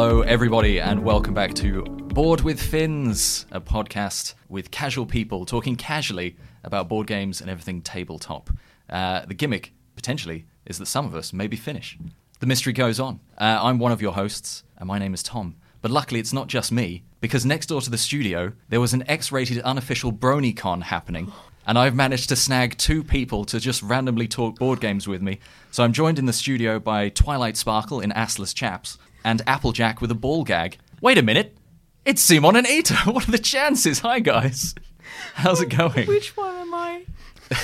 Hello, everybody, and welcome back to Board with Fins, a podcast with casual people talking casually about board games and everything tabletop. Uh, the gimmick, potentially, is that some of us may be Finnish. The mystery goes on. Uh, I'm one of your hosts, and my name is Tom. But luckily, it's not just me, because next door to the studio, there was an X rated unofficial BronyCon happening. And I've managed to snag two people to just randomly talk board games with me. So I'm joined in the studio by Twilight Sparkle in Assless Chaps and Applejack with a ball gag. Wait a minute! It's Simon and Ita! What are the chances? Hi, guys! How's it going? Which one am I?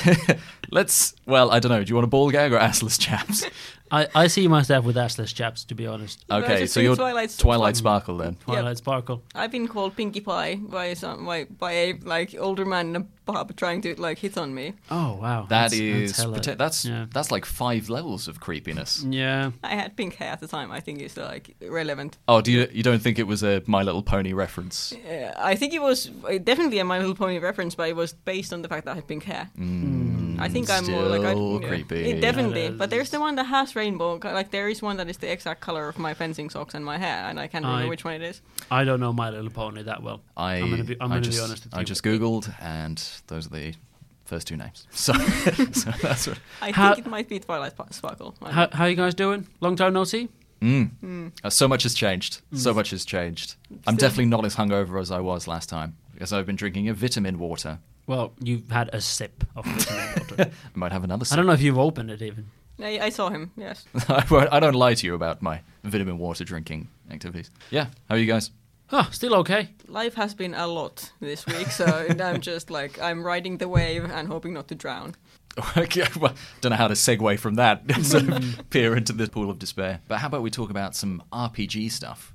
Let's. Well, I don't know. Do you want a ball gag or Assless Chaps? I, I see myself with assless chaps, to be honest. I Okay, so think you're Twilight Twilight, Sparkle. Sparkle then. Twilight Sparkle. I've been called Pinkie Pie by some by, by a like older man in a pub trying to like hit on me. Oh wow, That that's, is that's, prote- that's yeah. that's like five levels of creepiness. yeah. I had pink hair at the time. I think it's like relevant. Oh, do you you don't think it was a My Little Pony reference? Uh, I think it was uh, definitely a My Little Pony reference, but it was based on the fact that I had pink hair. I think I'm more like I, Still yeah. creepy. It definitely, Yeah, but there's the one that has rainbow. Like there is one that is the exact color of my fencing socks and my hair, and I can't remember I- which one it is. I don't know My Little Pony that well. I I'm gonna be- I'm I gonna be honest with you. I just googled and those are the first two names. So, so that's what. I How- think it might be Twilight Sparkle. How how you guys doing? Long time no see. Mm. Uh, so much has changed. So Mm. much has changed. I'm definitely not as hungover as I was last time because I've been drinking a vitamin water. Well, you've had a sip of vitamin water. I might have another. Sip. I don't know if you've opened it even. I, I saw him. Yes. I won't- I don't lie to you about my vitamin water drinking activities. Yeah, how are you guys? Oh, still okay. Life has been a lot this week, so I'm just like I'm riding the wave and hoping not to drown. Okay, well, don't know how to segue from that. sort of mm-hmm. peer into the pool of despair. But how about we talk about some RPG stuff?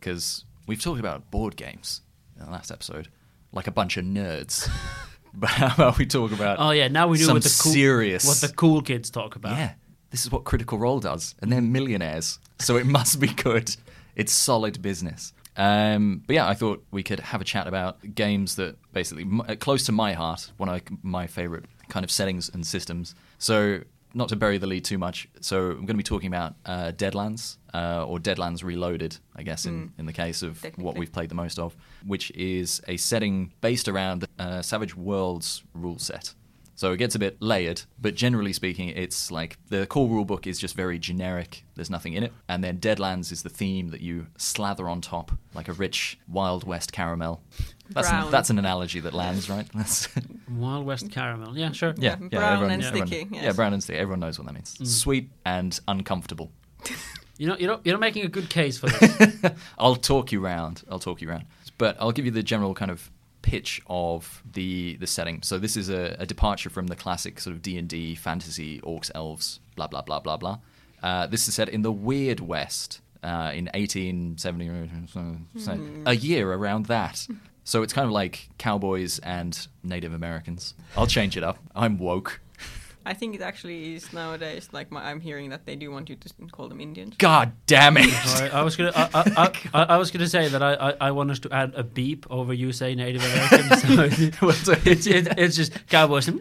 Because we've talked about board games in the last episode, like a bunch of nerds. but how about we talk about? Oh yeah, now we know some what the cool serious what the cool kids talk about. Yeah, this is what Critical Role does, and they're millionaires, so it must be good. It's solid business. Um, but yeah, I thought we could have a chat about games that basically m- uh, close to my heart, one of my favorite kind of settings and systems. So not to bury the lead too much, so I'm going to be talking about uh, Deadlands uh, or Deadlands Reloaded, I guess, in, in the case of what we've played the most of, which is a setting based around uh, Savage Worlds rule set. So it gets a bit layered, but generally speaking, it's like the core rulebook is just very generic. There's nothing in it. And then Deadlands is the theme that you slather on top like a rich Wild West caramel. That's, an, that's an analogy that lands, right? That's, Wild West caramel. Yeah, sure. yeah, Yeah, yeah, brown everyone- and everyone- sticky, Yeah, yes. Mm. brown and sticky. Everyone knows what that means. Sweet and uncomfortable. You know, you know, you're not making a good case for this. I'll talk you round. I'll talk you round. But I'll give you the general kind of pitch of the the setting. So this is a, a departure from the classic sort of D and D fantasy orcs, elves, blah blah blah blah blah. Uh, this is set in the Weird West uh, in 1870, a year around that. So it's kind of like cowboys and Native Americans. I'll change it up. I'm woke. I think it actually is nowadays. Like my, I'm hearing that they do want you to call them Indians. God damn it! Sorry, I was gonna, I, I, I, I, I was gonna say that I, I, I want us to add a beep over you say Native American. So it's, it, it's just cowboys and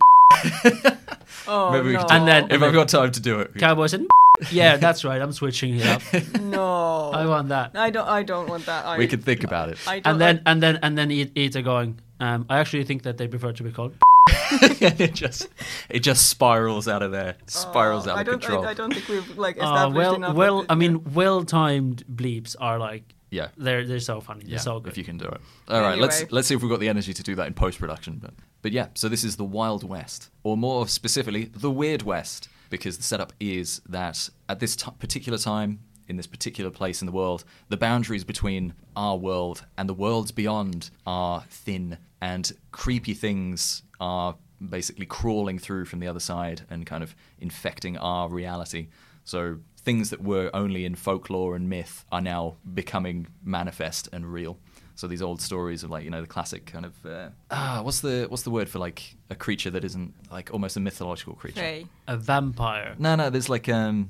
Oh Maybe no! And then- if I've got time to do it, cowboys and. Yeah, that's right. I'm switching it up. no, I want that. I don't. I don't want that. I, we could think about it. I don't, And then and then and then Ita going. Um, I actually think that they prefer to be called. it just it just spirals out of there, spirals Oh, out I of don't, control. I, I don't think we've like Uh, established well, enough. well. that- I mean, well-timed bleeps are like yeah, they're they're so funny. They're yeah. so good. if you can do it. All right, let's let's see if we've got the energy to do that in post production. But but yeah, so this is the Wild West, or more specifically, the Weird West, because the setup is that at this t- particular time. In this particular place in the world, the boundaries between our world and the worlds beyond are thin, and creepy things are basically crawling through from the other side and kind of infecting our reality. So things that were only in folklore and myth are now becoming manifest and real. So these old stories of like you know the classic kind of uh, ah what's the what's the word for like a creature that isn't like almost a mythological creature? Hey, a vampire. No, no, there's like um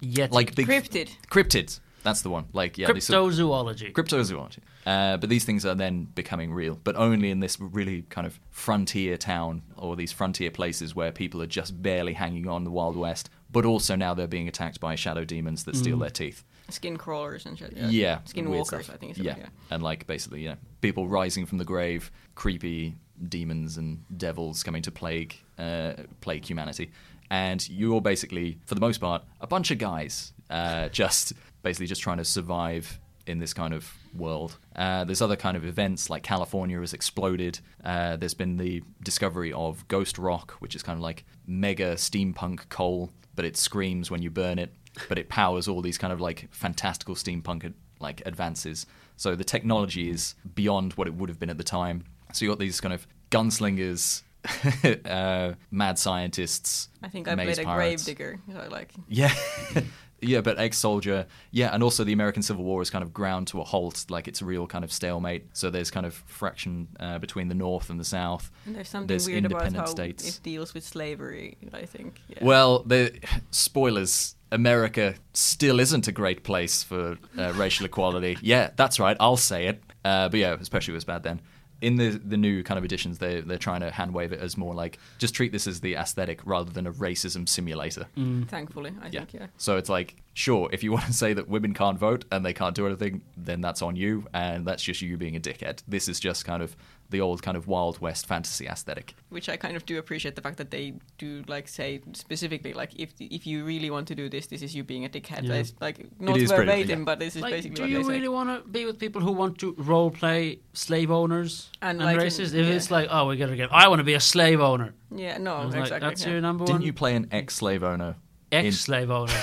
Yet like big cryptid. cryptids. That's the one. Like yeah, these sort of- cryptozoology. cryptozoology. Uh, but these things are then becoming real, but only in this really kind of frontier town or these frontier places where people are just barely hanging on the Wild West, but also now they're being attacked by shadow demons that steal their teeth. Skin crawlers and shit. Yeah, Skin weird walkers, stuff. I think. It's yeah. yeah. and like basically, yeah, people rising from the grave, creepy demons and devils coming to plague uh, plague humanity, and you're basically, for the most part, a bunch of guys uh, just basically just trying to survive in this kind of world. Uh, there's other kind of events like California has exploded. Uh, there's been the discovery of ghost rock, which is kind of like mega steampunk coal, but it screams when you burn it, but it powers all these kind of like fantastical steampunk like advances. So the technology is beyond what it would have been at the time. So you got these kind of gunslingers, uh, mad scientists. I think I played a gravedigger. So like, Yeah. yeah, but ex soldier. Yeah, and also the American Civil War is kind of ground to a halt. Like it's a real kind of stalemate. So there's kind of fraction uh, between the North and the South. and there's something There's weird about independent how states. it deals with slavery. I think. Yeah. Well, the spoilers. America still isn't a great place for uh, racial equality. Yeah, that's right. I'll say it. Uh, but yeah, especially it was bad then. In the the new kind of editions, they they're trying to hand wave it as more like just treat this as the aesthetic rather than a racism simulator. Mm. Thankfully, I Yeah. think. Yeah. So it's like, sure, if you want to say that women can't vote and they can't do anything, then that's on you, and that's just you being a dickhead. This is just kind of the old kind of Wild West fantasy aesthetic. Which I kind of do appreciate the fact that they do like say specifically like if if you really want to do this, this is you being a dickhead. Yeah. It's like not is pretty- verbatim, yeah. but this is Like, basically do what you they really want to be with people who want to role play slave owners And, and, like, racists? If yeah. it's like, oh, we're gonna get, I want to be a slave owner. Yeah, no, I was like, exactly. That's yeah. your number Didn't one. you play an ex-slave owner? ex-slave owner?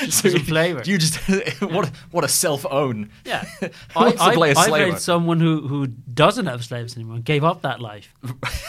Just So for some flavor. You just what what a self-own. Yeah, I, I, play a I slave played owner? someone who who doesn't have slaves anymore, and gave up that life.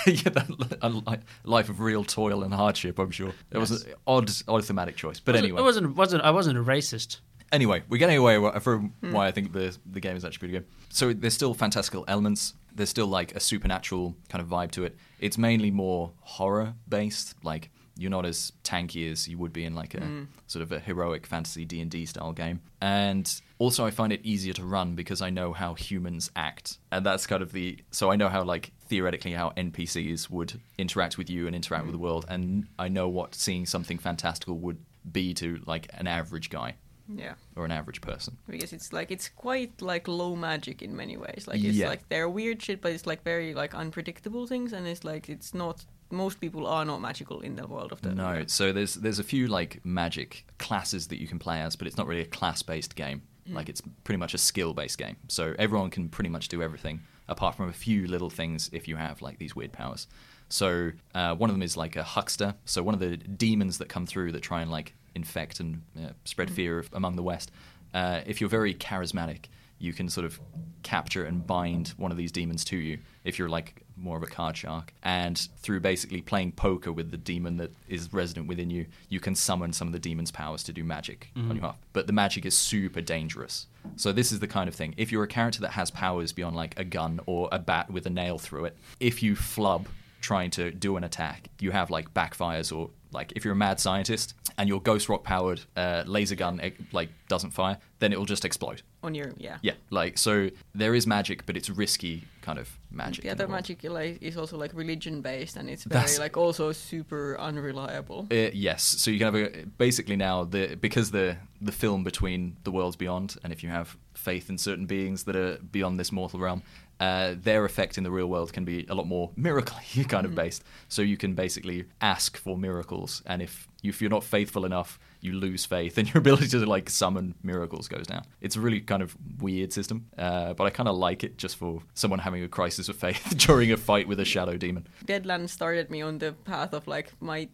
yeah, that, a life of real toil and hardship. I'm sure it was an odd odd thematic choice. But Wasn't- anyway, I wasn't wasn't I wasn't a racist. anyway, we're getting away wa- from hmm. why I think the the game is actually pretty good. So there's still fantastical elements. There's still like a supernatural kind of vibe to it. It's mainly more horror based. Like you're not as tanky as you would be in like a mm. sort of a heroic fantasy D and D style game. And also, I find it easier to run because I know how humans act, and that's kind of the. So I know how like theoretically how NPCs would interact with you and interact with mm. the world, and I know what seeing something fantastical would be to like an average guy Yeah. or an average person. Because it's like it's quite like low magic in many ways. Like it's Yeah. like they're weird shit, but it's like very like unpredictable things, and it's like it's not. Most people are not magical in the world of the. No, so there's there's a few like magic classes that you can play as, but it's not really a class based game. Like it's pretty much a skill based game. So everyone can pretty much do everything apart from a few little things if you have like these weird powers. So uh, one of them is like a huckster. So one of the demons that come through that try and like infect and uh, spread fear of, among the West. Uh, if you're very charismatic, you can sort of capture and bind one of these demons to you if you're like more of a card shark. And through basically playing poker with the demon that is resident within you, you can summon some of the demon's powers to do magic on your behalf. But the magic is super dangerous. So this is the kind of thing. If you're a character that has powers beyond like a gun or a bat with a nail through it, if you flub trying to do an attack, you have like backfires or like if you're a mad scientist and your ghost rock powered uh, laser gun eh, like doesn't fire, then it will just explode. On your yeah. Yeah, like so there is magic, but it's risky kind of magic. The other world. magic like, is also like religion based, and it's very That's- like also super unreliable. Uh, yes, so you can have a, basically now the because the the film between the worlds beyond, and if you have faith in certain beings that are beyond this mortal realm, uh, their effect in the real world can be a lot more miracle kind of based. So you can basically ask for miracles, and if if you're not faithful enough, you lose faith, and your ability to like summon miracles goes down. It's a really kind of weird system, uh, but I kind of like it just for someone having a crisis of faith during a fight with a shadow demon. Deadlands started me on the path of like my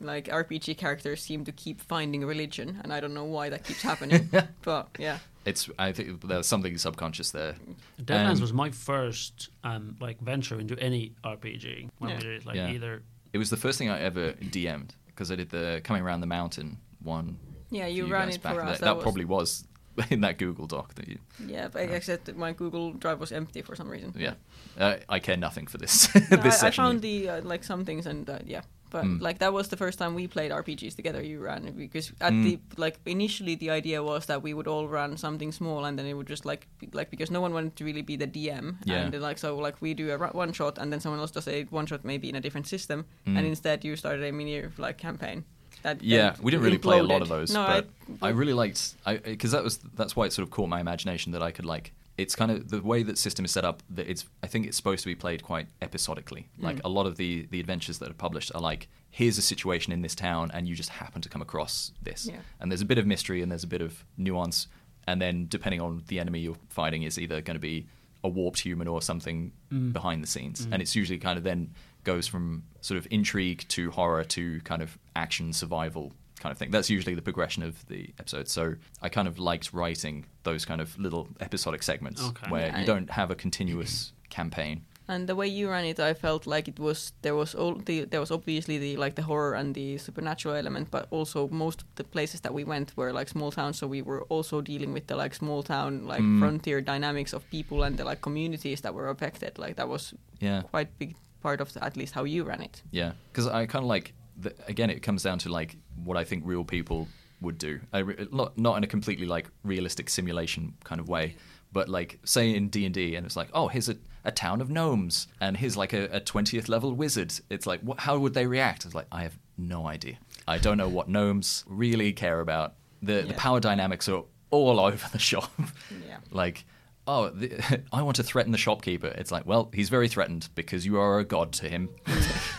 like RPG characters seem to keep finding religion, and I don't know why that keeps happening. but yeah, It's I think there's something subconscious there. Deadlands Um, was my first um, like venture into any RPG. When Yeah. we did it, like Yeah. either It was the first thing I ever DM'd because I did the coming around the mountain one. yeah, you you ran it for us. the- That, was, probably was in that Google Doc that you. yeah, but I except that my Google Drive was empty for some reason. Yeah, uh, I care nothing for this. No, this I, I found the uh, like some things and uh, yeah, but Mm. like that was the first time we played RPGs together. You ran because at Mm. the like initially the idea was that we would all run something small and then it would just like be, like because no one wanted to really be the DM Yeah. and then, like so like we do a one shot and then someone else does a one shot maybe in a different system Mm. and instead you started a mini like campaign. that Yeah, we didn't really play a lot of those, No, but I, I, really liked I because that was that's why it sort of caught my imagination that I could like. It's kind of the way that system is set up. That it's I think it's supposed to be played quite episodically. Like Mm. a lot of the the adventures that are published are like here's a situation in this town and you just happen to come across this. Yeah. And there's a bit of mystery and there's a bit of nuance. And then depending on the enemy you're fighting is either going to be a warped human or something Mm. behind the scenes. Mm. And it's usually kind of then goes from sort of intrigue to horror to kind of action survival kind of thing. That's usually the progression of the episode. So I kind of liked writing those kind of little episodic segments Okay. where Yeah, you don't have a continuous campaign. And the way you ran it, I felt like it was there was all the there was obviously the like the horror and the supernatural element, but also most of the places that we went were like small towns, so we were also dealing with the like small town like Mm. frontier dynamics of people and the like communities that were affected. Like that was Yeah. quite big part of the, at least how you ran it. Yeah, because I kind of like the, again, it comes down to like what I think real people would do. I re- not not in a completely like realistic simulation kind of way, but like say in D and D, and it's like, oh, here's a, a town of gnomes, and here's like a twentieth level wizard. It's like, what, how would they react? It's like, I have no idea. I don't know what gnomes really care about. The the power dynamics are all over the shop. Yeah. like oh the, i want to threaten the shopkeeper it's like well he's very threatened because you are a god to him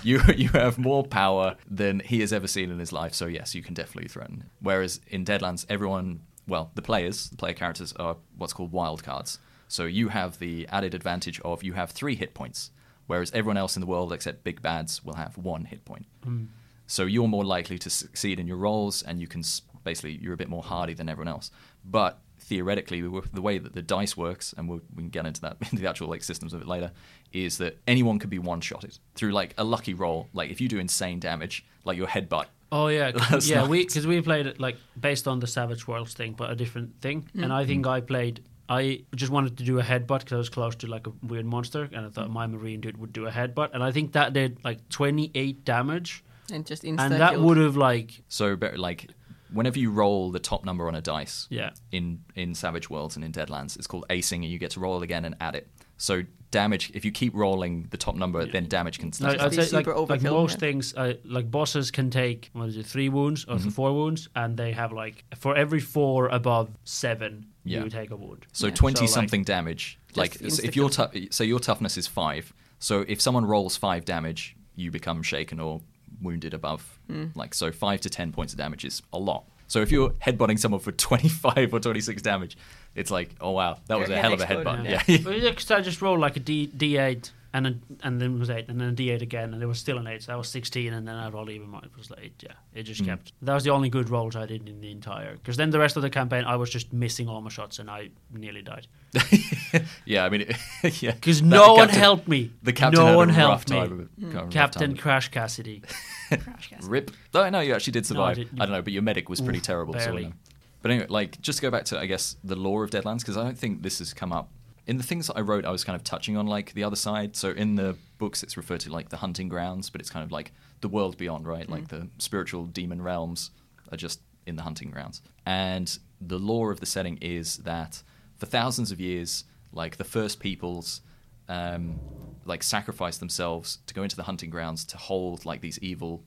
you you have more power than he has ever seen in his life so yes you can definitely threaten. Whereas in deadlands everyone well the players the player characters are what's called wild cards. So you have the added advantage of you have three hit points whereas everyone else in the world except big bads will have one hit point. Hmm. So you're more likely to succeed in your rolls, and you can basically you're a bit more hardy than everyone else. But theoretically, the way that the dice works, and we'll, we can get into that into the actual like systems of it later, is that anyone could be one shotted through like a lucky roll. Like if you do insane damage, like your headbutt. Oh yeah, 'cause- Last yeah. We because we played it like based on the Savage Worlds thing, but a different thing. And I Mm. think I played. I just wanted to do a headbutt because I was close to like a weird monster, and I thought Mm. my marine dude would do a headbutt, and I think that did like twenty eight damage, And just and that would have like So better like whenever you roll the top number on a dice, yeah. in in Savage Worlds and in Deadlands. It's called acing, and you get to roll again and add it. So damage, if you keep rolling the top number, then damage can No, start. Just I'd say like, like most yeah. things, uh, like bosses can take what is it, three wounds or Mhm. four wounds, and they have like for every four above seven, Yeah. you take a wound. So Yeah. twenty So, like- something damage. Like so if your insta-kill. so your toughness is five. So if someone rolls five damage, you become shaken or wounded above. Mm. Like so, five to ten points of damage is a lot. So if you're headbutting someone for twenty five or twenty six damage, it's like, oh wow, that was Your a hell of a exploded, headbutt. yeah. Yeah. But yeah, 'cause I just roll like a D D eight and then and then it was eight and then a D eight again and it was still an eight. So that was sixteen and then I rolled even more. It was like. Yeah, it just Mm. kept. That was the only good rolls I did in the entire. Because then the rest of the campaign I was just missing all my shots and I nearly died. yeah, I mean, it, yeah. Because no the one captain- helped me. The captain no had one a rough helped me. time of of rough Captain Crash Cassidy. Crash it. Rip. Oh no, you actually did survive. did- I don't know, but your medic was pretty Oof, terrible. Barely. no. But anyway, like just to go back to I guess the lore of Deadlands because I don't think this has come up in the things that I wrote. I was kind of touching on like the other side. So in the books, it's referred to like the hunting grounds, but it's kind of like the world beyond, right? Like the spiritual demon realms are just in the hunting grounds. And the lore of the setting is that for thousands of years, like the first peoples um, like sacrificed themselves to go into the hunting grounds to hold like these evil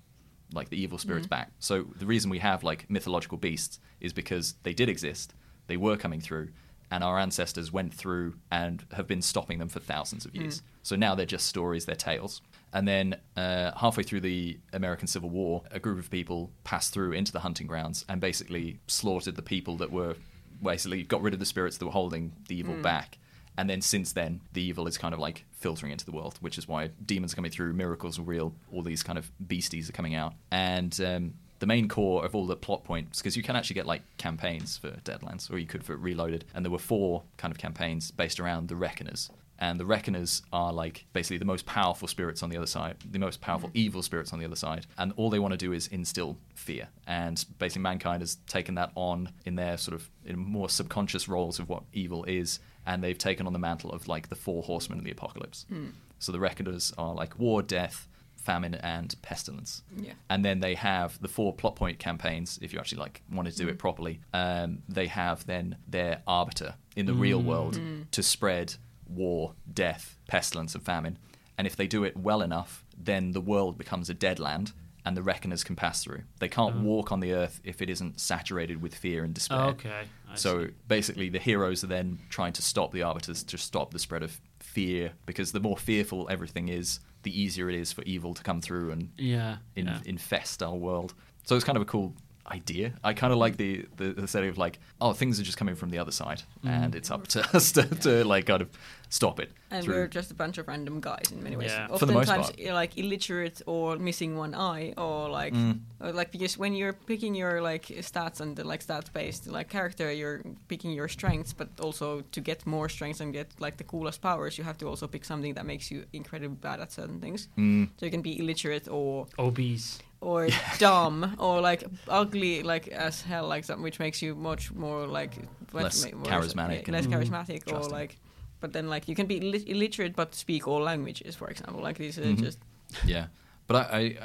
like the evil spirits back. So the reason we have like mythological beasts is because they did exist, they were coming through, and our ancestors went through and have been stopping them for thousands of years. So now they're just stories, they're tales. And then uh, halfway through the American Civil War, a group of people passed through into the hunting grounds and basically slaughtered the people that were basically got rid of the spirits that were holding the evil back. And then since then, the evil is kind of like filtering into the world, which is why demons are coming through, miracles are real, all these kind of beasties are coming out. And um, the main core of all the plot points, because you can actually get like campaigns for Deadlands, or you could for Reloaded. And there were four kind of campaigns based around the Reckoners. And the Reckoners are like basically the most powerful spirits on the other side, the most powerful mm. evil spirits on the other side. And all they want to do is instill fear. And basically, mankind has taken that on in their sort of in more subconscious roles of what evil is. And they've taken on the mantle of like the four horsemen of the apocalypse. Hmm. So the Reckoners are like war, death, famine, and pestilence Yeah. and then they have the four plot point campaigns if you actually like want to do Mm. it properly um, they have then their arbiter in the real world Mm. to spread war death pestilence and famine and if they do it well enough then the world becomes a dead land and the reckoners can pass through. They can't Oh. walk on the earth if it isn't saturated with fear and despair. Okay. I So see. basically, the heroes are then trying to stop the arbiters to stop the spread of fear because the more fearful everything is, the easier it is for evil to come through and yeah, in, yeah. infest our world. So it's kind of a cool idea. I kind of like the, the the setting of like, oh, things are just coming from the other side, Mm. and it's up to us to, to like kind of stop it. And through- we're just a bunch of random guys in many ways. Yeah. For the most Oftentimes, part. you're, like illiterate or missing one eye, or like, Mm. or like because when you're picking your like stats and the like stats based like character, you're picking your strengths, but also to get more strengths and get like the coolest powers, you have to also pick something that makes you incredibly bad at certain things. Mm, So you can be illiterate or obese. Or dumb or like ugly like as hell like something which makes you much more like Less ma- what is it? charismatic Yeah, less charismatic or like but then like you can be illit- illiterate but speak all languages for example like these are Mhm. just yeah, but I, I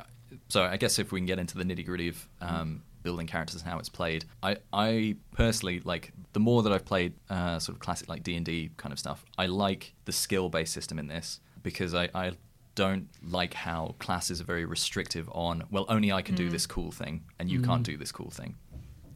so I guess if we can get into the nitty gritty of um, building characters and how it's played, I I personally like the more that I've played uh, sort of classic like D and D kind of stuff. I like the skill based system in this because I. I don't like how classes are very restrictive on well only I can do Mm. this cool thing and you Mm. can't do this cool thing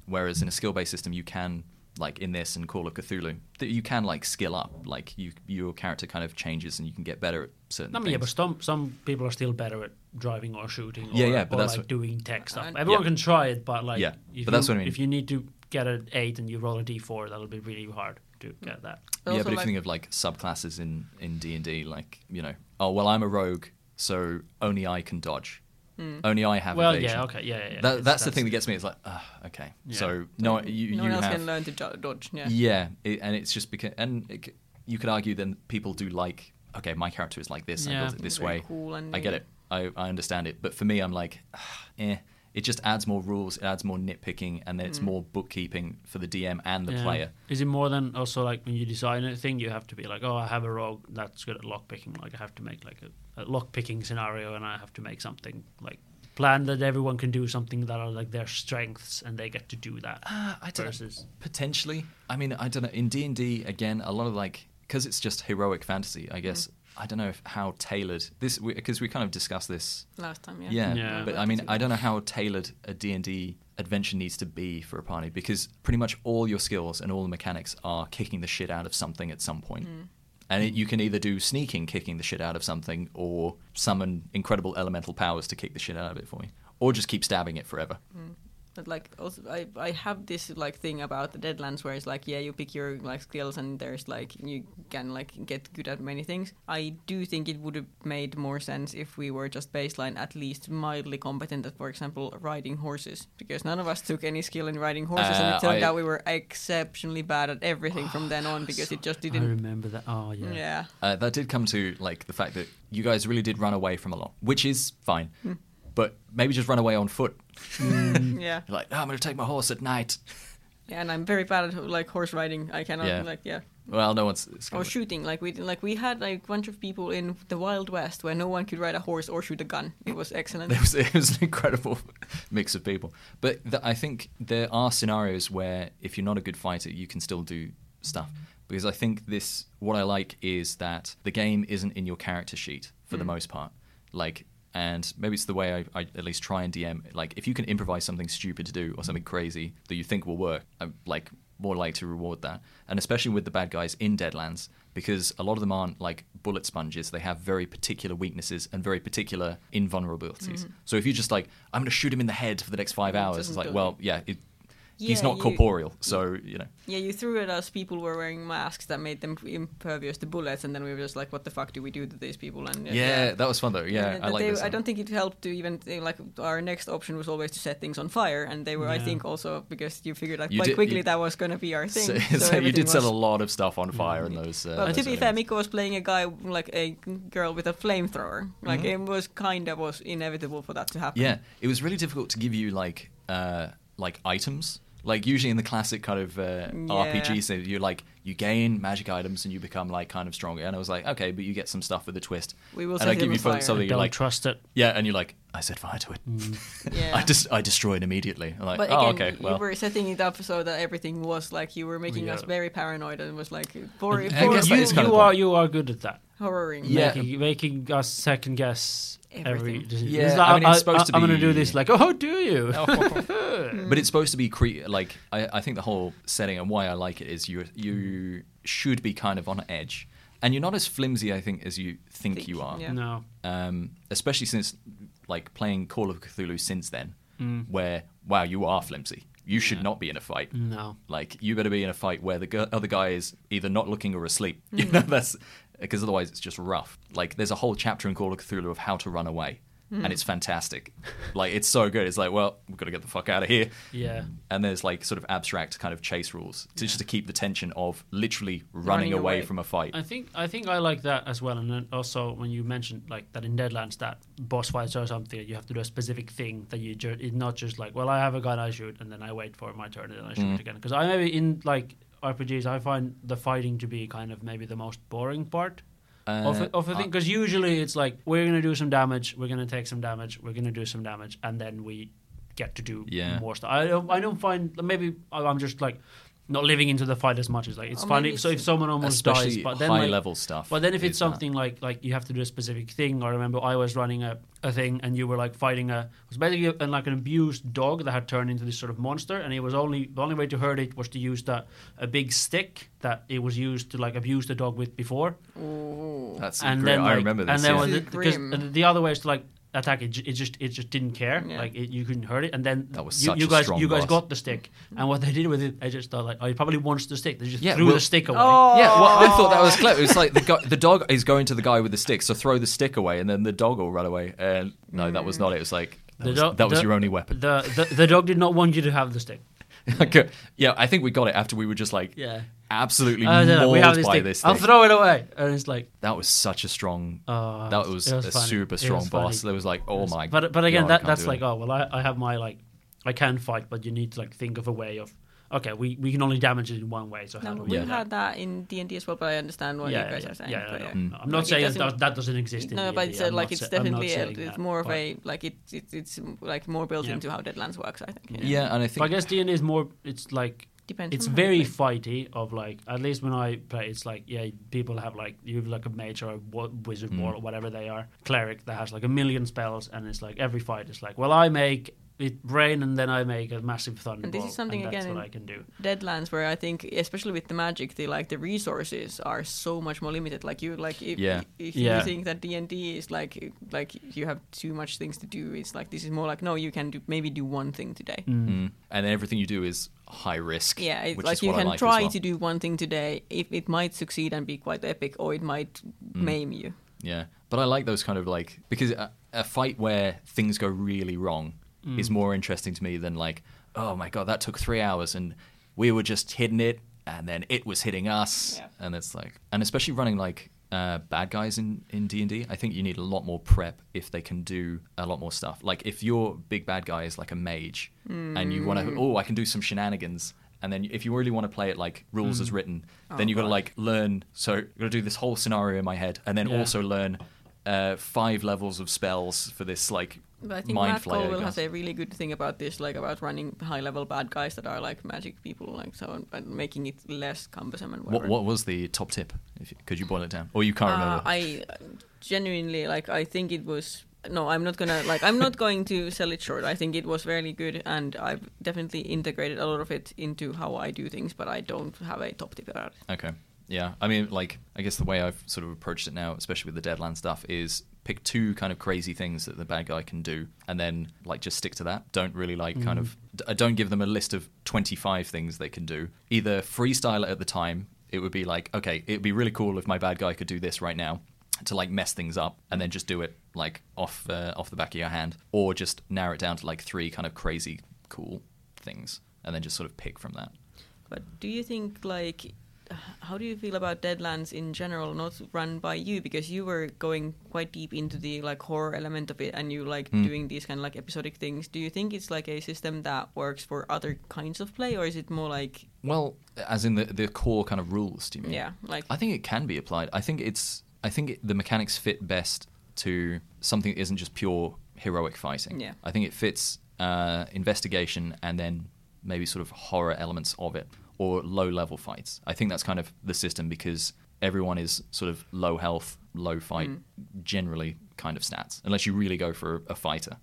whereas in a skill based system you can like in this and Call of Cthulhu that you can like skill up like you your character kind of changes and you can get better at certain I mean, yeah, but some some people are still better at driving or shooting. Or, Yeah, yeah, but or that's like what- doing tech stuff. And- Everyone Yeah. can try it, but like, Yeah, if but that's you, what I mean. If you need to get an eight and you roll a d4, that'll be really hard to get that. But yeah, also, but if you think of like subclasses in in D and D, like you know, oh well, I'm a rogue, so only I can dodge, Mm. only I have well, evasion. yeah, okay, yeah, yeah. yeah. That, that's, the thing that gets me. It's like, ah, okay, Yeah. so no, you no you one else have can learn to dodge yeah yeah, it, and it's just because and it, you could argue then people do like, okay, my character is like this, I Yeah. built it this Very way, cool I get it, I I understand it, but for me, I'm like, eh. It just adds more rules, it adds more nitpicking, and then it's Mm. more bookkeeping for the DM and the yeah. player. Is it more than also like when you design a thing, you have to be like, oh, I have a rogue that's good at lock picking. Like I have to make like a, a lock picking scenario, and I have to make something like plan that everyone can do something that are like their strengths, and they get to do that. Uh, I don't know. versus Potentially. I mean, I don't know. In D and D, again, a lot of like because it's just heroic fantasy. I guess I don't know if how tailored this because we, kind of discussed this. last time yeah Yeah, Yeah. but I mean, I don't know how tailored a D and D adventure needs to be for a party because pretty much all your skills and all the mechanics are kicking the shit out of something at some point. Mm. And it, you can either do sneaking, kicking the shit out of something, or summon incredible elemental powers to kick the shit out of it for you, or just keep stabbing it forever. Mm. But like also, I I have this like thing about the Deadlands where it's like yeah you pick your like skills and there's like you can like get good at many things. I do think it would have made more sense if we were just baseline at least mildly competent at for example riding horses because none of us took any skill in riding horses and Uh, it turned I- out we were exceptionally bad at everything from then on because it just didn't. I remember that. Oh yeah. Yeah. Uh, that did come to like the fact that you guys really did run away from a lot, which is fine. Hmm. But maybe just run away on foot. Yeah. You're like, oh, I'm going to take my horse at night. Yeah, and I'm very bad at like horse riding. I cannot Yeah. like yeah. Well, no one's. It's Or shooting, like we like we had like a bunch of people in the Wild West where no one could ride a horse or shoot a gun. It was excellent. it, was, it was an incredible mix of people. But th- I think there are scenarios where if you're not a good fighter, you can still do stuff. Because I think this, what I like is that the game isn't in your character sheet for the Mm. most part. Like, and maybe it's the way I, I at least try and DM. Like, if you can improvise something stupid to do or something crazy that you think will work, I'm like more likely to reward that. And especially with the bad guys in Deadlands, because a lot of them aren't like bullet sponges. They have very particular weaknesses and very particular invulnerabilities. So if you're just like, I'm going to shoot him in the head for the next five hours, it's like, well, yeah, it, Yeah, he's not you- corporeal, so you know. Yeah, you threw it as people were wearing masks that made them impervious to bullets, and then we were just like, "What the fuck do we do to these people?" And uh, Yeah, that was fun though. Yeah, I like they, this. I don't think it helped to even like our next option was always to set things on fire, and they were, I think, also because you figured like You quite did- quickly you- that was going to be our thing. So, so so you did set a lot of stuff on fire in those. Uh, Well, to those be fair. Miko was playing a guy like a girl with a flamethrower. Like Mhm. it was kind of was inevitable for that to happen. Yeah, it was really difficult to give you like uh, like items. Like usually in the classic kind of uh, RPG, so you like you gain magic items and you become like kind of stronger. And I was like, okay, but you get some stuff with a twist. We will and I give you fire. something you're Don't like, trust it. yeah, and you're like, I set fire to it. Yeah. I just I destroy it immediately. I'm like, But oh, again, okay, well. you were setting it up so that everything was like you were making us very paranoid, and it was like for, I for guess you, that is kind you are point. you are good at that. Horroring. Yeah. making, making us second guess every Everything. decision. Yeah, It's I mean, it's supposed to I'm gonna do this like, oh, do you? but it's supposed to be cre- like I, I think the whole setting and why I like it is you you should be kind of on edge, and you're not as flimsy I think as you think, Think, you are. yeah. no. Um, especially since like playing Call of Cthulhu since then, Mm. where wow you are flimsy. You should Yeah. not be in a fight. No. Like you better be in a fight where the gu- other guy is either not looking or asleep. You know that's because otherwise it's just rough. Like there's a whole chapter in Call of Cthulhu of how to run away, and it's fantastic. like it's so good. It's like well we've got to get the fuck out of here. Yeah. And there's like sort of abstract kind of chase rules to just to keep the tension of literally running, Running away, away. from a fight. I think I think I like that as well, and then also when you mentioned like that in Deadlands that boss fights or something, you have to do a specific thing that you ju- it's not just like well I have a gun I shoot and then I wait for my turn and then I shoot Mm. it again because I maybe in like RPGs I find the fighting to be kind of maybe the most boring part of Uh, a, of a thing because usually it's like we're gonna do some damage, we're gonna take some damage, we're gonna do some damage, and then we get to do Yeah. more stuff. I don't I don't find maybe I'm just like not living into the fight as much as like it's Or funny. maybe So if someone almost dies, but then high like, level stuff. but then if is it's that. something like like you have to do a specific thing, I remember I was running a, a thing and you were like fighting a it was basically a, like an abused dog that had turned into this sort of monster, and it was only the only way to hurt it was to use the a big stick that it was used to like abuse the dog with before, Ooh. That's and great. then I remember this. and then yeah. was This because grim. the other way is to like attack it. It just it just didn't care. Yeah. Like it, you couldn't hurt it, and then That was you, such you a guys you guys boss. got the stick, and what they did with it, I just thought like oh, he probably wants the stick. They just Yeah, threw well- the stick away. Oh. Yeah, well, I thought that was clever. It's like the guy, the dog is going to the guy with the stick, so throw the stick away, and then the dog will run away. And no, that was not it. It was like that The was, dog- that was the- your only weapon. The, the the dog did not want you to have the stick. Okay. yeah, I think we got it after we were just like Yeah. absolutely Uh, no, no, mauled we have this by stick. this I'll thing. throw it away, and it's like that was such a strong. oh, that was, it a funny. super strong boss. funny. There was like, oh was- my. But but again, God, that that's like it. oh well, I, I have my like I can fight, but you need to like think of a way of okay, we, we can only damage it in one way. So how No, do we we Yeah. had that in D and D as well, but I understand what you guys yeah, are saying. yeah, but no, yeah. Mm. no. I'm not Like, saying doesn't- that, that doesn't exist in No, D&D. but it's uh, like it's sa- definitely a, it's that, more of a like it's it's it's like more built Yeah. into how Deadlands works. I think. Yeah, and I So I guess D&D is more. It's like depends. it's on how you very fighty. Of like at least when I play, it's like yeah, people have like you have like a mage or a wizard Mm. or whatever they are, cleric that has like a million spells, and it's like every fight is like, well, I make it rain and then I make a massive thunderbolt. And this is something, that's again, what in- I can do. Deadlands, where I think, especially with the magic, the like the resources are so much more limited. Like you, like if, Yeah. if Yeah. you think that D and D is like like you have too much things to do, it's like this is more like no, you can do maybe do one thing today. Mm. and everything you do is high risk. Yeah, it's which like is you can like try well. to do one thing today. If it might succeed and be quite epic, or it might Mm. maim you. Yeah, but I like those kind of like because a, a fight where things go really wrong Mm. is more interesting to me than like, oh my god, that took three hours and we were just hitting it and then it was hitting us, Yeah. and it's like, and especially running like uh, bad guys in in D and D, I think you need a lot more prep if they can do a lot more stuff. Like if your big bad guy is like a mage and you want to, oh, I can do some shenanigans. And then, if you really want to play it like rules as written, then Oh, you got to like learn. So you got to do this whole scenario in my head, and then Yeah. also learn uh, five levels of spells for this like But I think mind Matt guy. has a really good thing about this, like about running high-level bad guys that are like magic people, like so, and- making it less cumbersome and What, whatever. what was the top tip? If you, could you boil it down, or you can't Uh, remember? I genuinely like. I think it was. No, I'm not gonna like. I'm not going to sell it short. I think it was very good, and I've definitely integrated a lot of it into how I do things. But I don't have a top tip about it. Okay. Yeah. I mean, like, I guess the way I've sort of approached it now, especially with the Deadland stuff, is pick two kind of crazy things that the bad guy can do, and then like just stick to that. Don't really like kind of. d- I don't give them a list of twenty-five things they can do. Either freestyle it at the time. It would be like, okay, it'd be really cool if my bad guy could do this right now to like mess things up, and then just do it like off uh, off the back of your hand, or just narrow it down to like three kind of crazy cool things, and then just sort of pick from that. But do you think like? How do you feel about Deadlands in general, not run by you? Because you were going quite deep into the like horror element of it, and you like Hmm. doing these kind of like episodic things. Do you think it's like a system that works for other kinds of play, or is it more like Well, as in the the core kind of rules, do you mean? yeah, like I think it can be applied. I think it's. I think it, the mechanics fit best to something that isn't just pure heroic fighting. Yeah. I think it fits uh, investigation and then maybe sort of horror elements of it or low level fights. I think that's kind of the system because everyone is sort of low health, low fight, Mm. generally kind of stats, unless you really go for a, a fighter.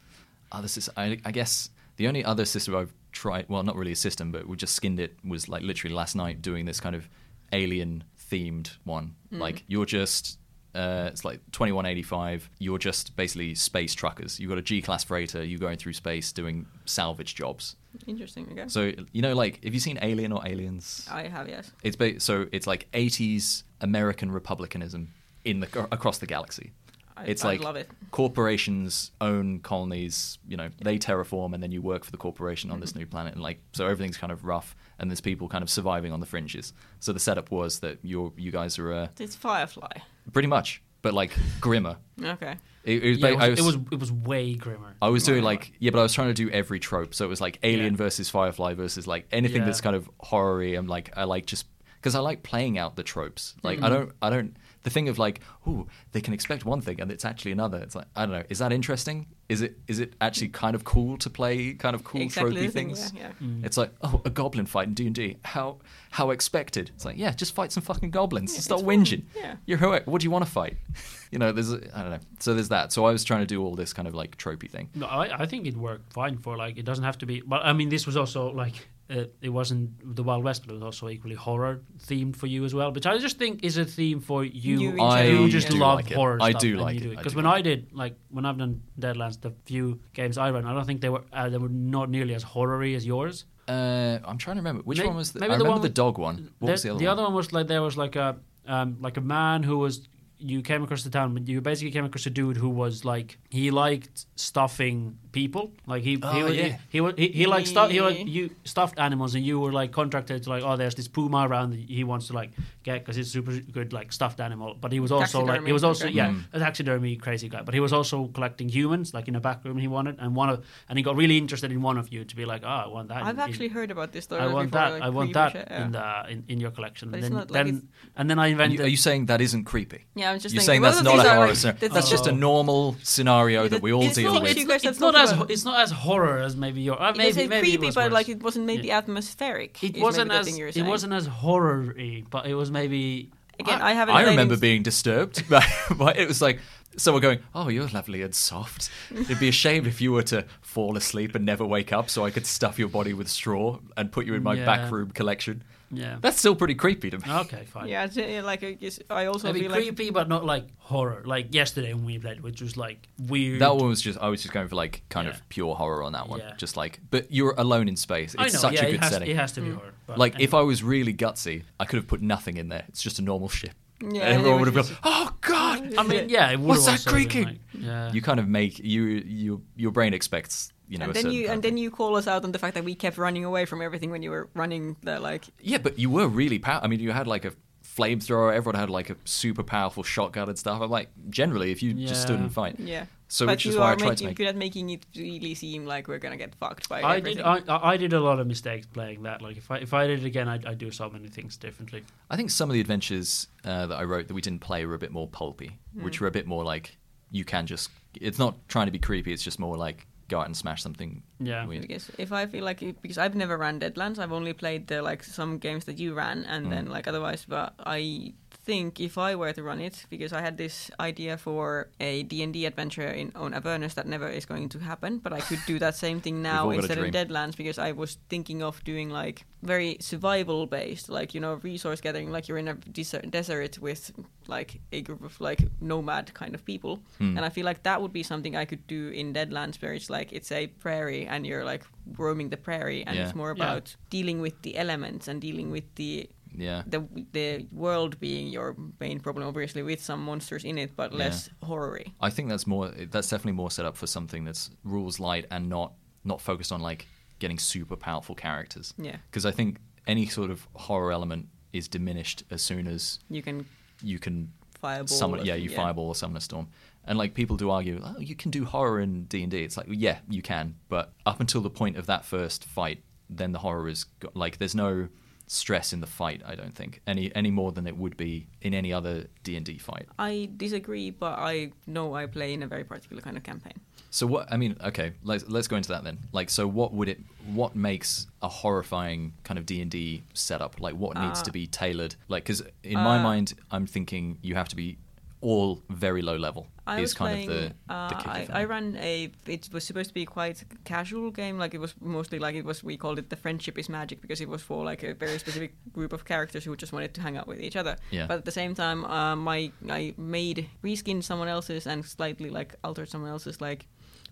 Other system, I, I guess the only other system I've tried, well, not really a system, but we just skinned it, was like literally last night doing this kind of alien themed one. Like you're just. Uh, it's like 2185. You're just basically space truckers. You've got a G class freighter. You're going through space doing salvage jobs. Interesting. Okay. So you know, like, have you seen Alien or Aliens? I have yes. It's ba- so it's like 80s American republicanism in the across the galaxy. I, it's I like love it. corporations own colonies. You know, they terraform, and then you work for the corporation on this Mm-hmm. new planet, and like so everything's kind of rough, and there's people kind of surviving on the fringes. So the setup was that you you guys are uh, It's Firefly. Pretty much, but like grimmer. Okay. It, it was, Yeah, it, was, I it was it was way grimmer. I was doing like yeah, but I was trying to do every trope. So it was like Alien Yeah. versus Firefly versus like anything Yeah. that's kind of horror-y. I'm like I like just because I like playing out the tropes. Like Mm-hmm. I don't I don't the thing of like oh they can expect one thing and it's actually another. It's like I don't know. Is that interesting? Is it is it actually kind of cool to play kind of cool Exactly tropey the thing, things? yeah, yeah. Mm. It's like oh a goblin fight in D and D. How how expected? It's like yeah, just fight some fucking goblins. Yeah, Stop whinging. Yeah. You're heroic. What do you want to fight? you know, there's a, I don't know. So there's that. So I was trying to do all this kind of like tropey thing. No, I, I think it worked fine for like it doesn't have to be. But I mean, this was also like uh, it wasn't the Wild West, but it was also equally horror themed for you as well. Which I just think is a theme for you. You I general, you just do love like it. horror. I do like you it. Because when like I did like when I've done Deadlands, the few games I ran, I don't think they were uh, they were not nearly as horror-y as yours. Uh, I'm trying to remember which May- one was. The, maybe I the remember one the dog one. What was the other The one? one was like there was like a um, like a man who was you came across the town, but you basically came across a dude who was like he liked stuffing people. Like he Oh, he was- yeah. he he, he, he liked stuff he like you stuffed animals, and you were like contracted to like oh there's this puma around that he wants to like get because it's super good like stuffed animal. But he was also like he was also Taxidermy, yeah okay. a taxidermy crazy guy. But he was also collecting humans like in a back room he wanted, and one of and he got really interested in one of you to be like oh I want that. I've in- actually heard about this story I want before. that. like, I want that shit, yeah. in the in, in your collection. But and it's then, like then and then I Are invented. you, are you saying that isn't creepy? Yeah, I'm just You're thinking, saying well, that's not a horror. like, that's that's just a normal scenario that we all It's deal with. you guys have it's not talked as about- it's not as horror as maybe your. Uh, It maybe was maybe creepy, it was but worse. like it wasn't maybe Yeah. atmospheric. It wasn't as it wasn't as horror-y, but it was maybe Again, I haven't. I remember it. being disturbed, but, but it was like someone going, "Oh, you're lovely and soft." It'd be a shame if you were to fall asleep and never wake up, so I could stuff your body with straw and put you in my Yeah. back room collection. Yeah. That's still pretty creepy to me. Okay, fine. Yeah, it's, like I guess I also Maybe feel like creepy, but not like horror. Like yesterday when we played, which was like weird. That one was just I was just going for like kind Yeah. of pure horror on that one. Yeah. Just like but you're alone in space. It's I know. such yeah, a good it has, setting. It has to be Mm. horror. But like if. I was really gutsy, I could have put nothing in there. It's just a normal ship. Yeah, everyone would have was been, "Oh God!" I mean, yeah, it What's that creaking? like- yeah. You kind of make you you your brain expects you know and a then you kind and then you call us out on the fact that we kept running away from everything when you were running there, like yeah, but you were really power. I mean, you had like a flamethrower. Everyone had like a super powerful shotgun and stuff. I'm like, generally, if you just stood Yeah. and fight. yeah. So but which is you why I are tried to making make. good at making it really seem like we're gonna get fucked by I everything. did. I, I did a lot of mistakes playing that. Like if I if I did it again, I'd, I'd do so many things differently. I think some of the adventures uh, that I wrote that we didn't play were a bit more pulpy, Hmm. which were a bit more like you can just. It's not trying to be creepy. It's just more like go out and smash something. Yeah. weird. because if I feel like it, because I've never ran Deadlands, I've only played the like some games that you ran, and Mm. then like otherwise. But I think if I were to run it, because I had this idea for a D and D adventure in on Avernus that never is going to happen, but I could do that same thing now all got a instead of dream. Deadlands because I was thinking of doing like very survival based, like you know resource gathering, like you're in a desert, desert with like a group of like nomad kind of people, Hmm. and I feel like that would be something I could do in Deadlands, where it's like it's a prairie and you're like roaming the prairie, and Yeah. it's more Yeah. about dealing with the elements and dealing with the Yeah. the the world being your main problem, obviously with some monsters in it, but Yeah. less horror-y. I think that's more. That's definitely more set up for something that's rules light and not not focused on like getting super powerful characters. Yeah, Because I think any sort of horror element is diminished as soon as you can you can fireball. summon. or Yeah, you something, fireball or summon a storm. And like people do argue, oh, you can do horror in D and D. It's like, yeah, you can, but up until the point of that first fight, then the horror is go- like there's no stress in the fight. I don't think any any more than it would be in any other D and D fight. I disagree, but I know I play in a very particular kind of campaign. So what I mean, okay, let's let's go into that then. Like, so what would it? What makes a horrifying kind of D and D setup? Like, what needs Uh, to be tailored? Like, because in my uh, mind, I'm thinking you have to be all very low level. I was kind playing. of the, uh, the I, I ran a. It was supposed to be quite casual game. Like it was mostly like it was. We called it the friendship is magic because it was for like a very specific group of characters who just wanted to hang out with each other. Yeah. But at the same time, um, I I made reskinned someone else's and slightly like altered someone else's like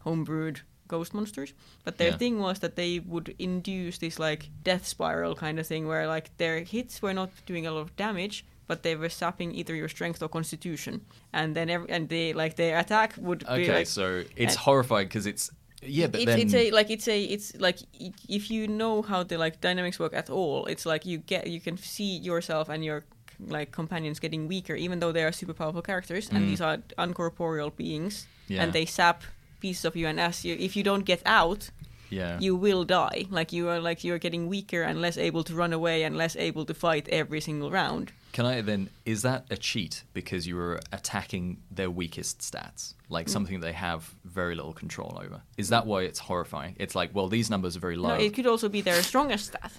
homebrewed ghost monsters. But their Yeah. thing was that they would induce this like death spiral kind of thing where like their hits were not doing a lot of damage. But they were sapping either your strength or constitution, and then every, and they like their attack would be Okay, like so it's and- horrifying because it's yeah, but it's, then it's a like it's a it's like if you know how the like dynamics work at all it's like you get you can see yourself and your like companions getting weaker even though they are super powerful characters and Mm. these are uncorporeal beings. Yeah. and they sap pieces of you and as you if you don't get out yeah, you will die. Like you are like you're getting weaker and less able to run away and less able to fight every single round Can I then? Is that a cheat because you were attacking their weakest stats, Mm. like something they have very little control over? Is that why it's horrifying? It's like, well, these numbers are very low. no, it could also be their strongest stat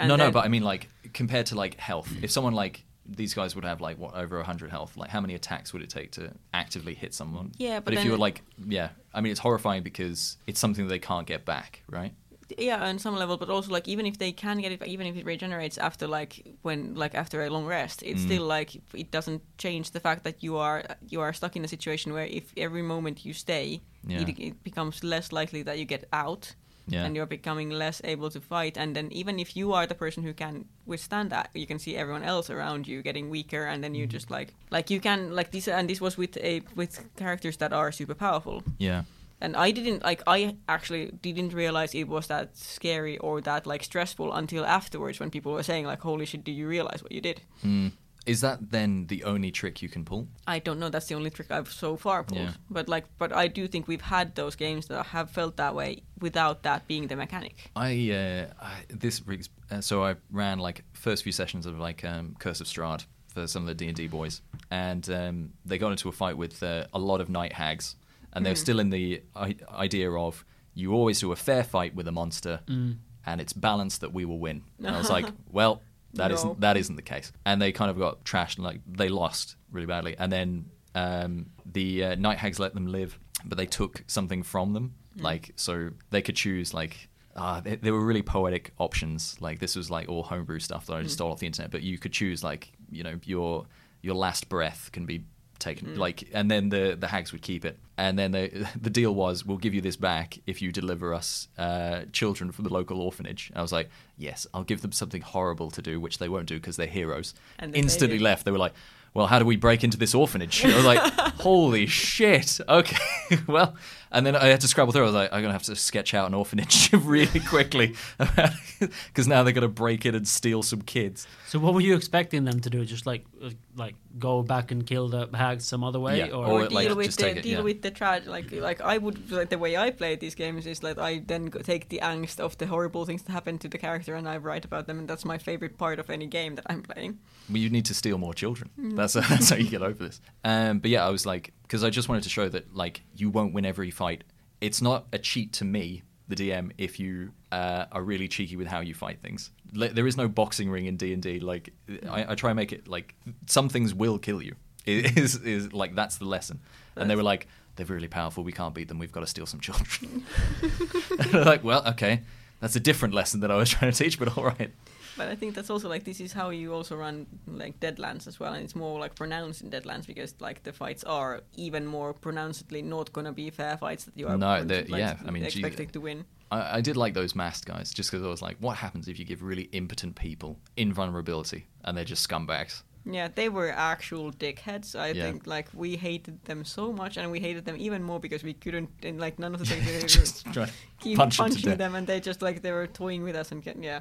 no, no, but I mean, like compared to like health, if someone like these guys would have like what over hundred health, like how many attacks would it take to actively hit someone? Yeah, but but if then you were like, yeah, I mean, it's horrifying because it's something they can't get back, right? Yeah on some level but also like even if they can get it even if it regenerates after like when like after a long rest it's Mm. still like it doesn't change the fact that you are you are stuck in a situation where if every moment you stay Yeah. it, it becomes less likely that you get out Yeah. and you're becoming less able to fight and then even if you are the person who can withstand that you can see everyone else around you getting weaker and then you just like like you can like this and this was with a with characters that are super powerful Yeah. And I didn't like I actually didn't realize it was that scary or that like stressful until afterwards when people were saying like holy shit do you realize what you did Mm. Is that then the only trick you can pull? I don't know that's the only trick I've so far pulled Yeah. but like but I do think we've had those games that have felt that way without that being the mechanic I, uh, I this uh, so I ran like first few sessions of like um, Curse of Strahd for some of the D and D boys, and um, they got into a fight with uh, a lot of night hags, and they're Mhm. still in the I- idea of you always do a fair fight with a monster, Mm. and it's balanced that we will win. And I was like, well, that No. not that isn't the case, and they kind of got trashed and like they lost really badly, and then um, the uh, night hags let them live, but they took something from them, like so they could choose like. Uh, they, they were really poetic options. Like this was like all homebrew stuff that I just stole off the internet. But you could choose like you know your your last breath can be taken like, and then the the hags would keep it. And then the the deal was we'll give you this back if you deliver us uh, children from the local orphanage. And I was like, yes, I'll give them something horrible to do, which they won't do because they're heroes. And they Instantly left. They were like. Well, how do we break into this orphanage? I was like, "Holy shit!" Okay, well, and then I had to scrabble through. I was like, "I'm gonna have to sketch out an orphanage really quickly because now they're gonna break in and steal some kids." So what were you expecting them to do? Just like uh, like go back and kill the hags some other way, Yeah, or, Or, or, like, deal with just the take it, deal yeah. with the tragedy like like I would like the way I play these games is that I then take the angst of the horrible things that happen to the character and I write about them and that's my favorite part of any game that I'm playing. Well, you need to steal more children. That's that's how you get over this. Um, but yeah, I was like, because I just wanted to show that like you won't win every fight. It's not a cheat to me, the DM, if you uh, are really cheeky with how you fight things. There is no boxing ring in D and D. Like I, I try and make it like some things will kill you. It is is like that's the lesson. And they were like, they're really powerful. We can't beat them. We've got to steal some children. and I'm like, well, okay, that's a different lesson that I was trying to teach, but all right. But I think that's also like this is how you also run like Deadlands as well, and it's more like pronounced in Deadlands because like the fights are even more pronouncedly not gonna be fair fights that you are No, going they're- to, like, yeah, I mean, expecting to win. I, I did like those masked guys just because I was like, what happens if you give really impotent people invulnerability and they're just scumbags? Yeah, they were actual dickheads. I Yeah. think like we hated them so much, and we hated them even more because we couldn't and like none of the things we were just try to keep punch punching them, and they just like they were toying with us and get, yeah.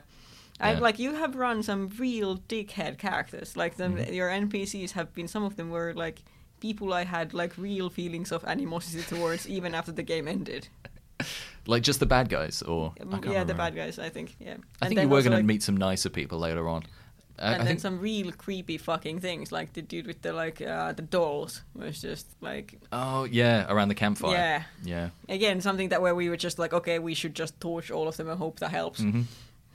I Yeah. like you have run some real dickhead characters. Like them, Mhm. your NPCs have been. Some of them were like people I had like real feelings of animosity towards even after the game ended. Like just the bad guys, or can't yeah, the bad guys. I think. Yeah. I And think you were going to like, meet some nicer people later on. I, and I then think some real creepy fucking things, like the dude with the like uh, the dolls was just like Oh yeah, around the campfire. yeah. Yeah. Again, something that where we were just like, okay, we should just torch all of them and hope that helps. hmm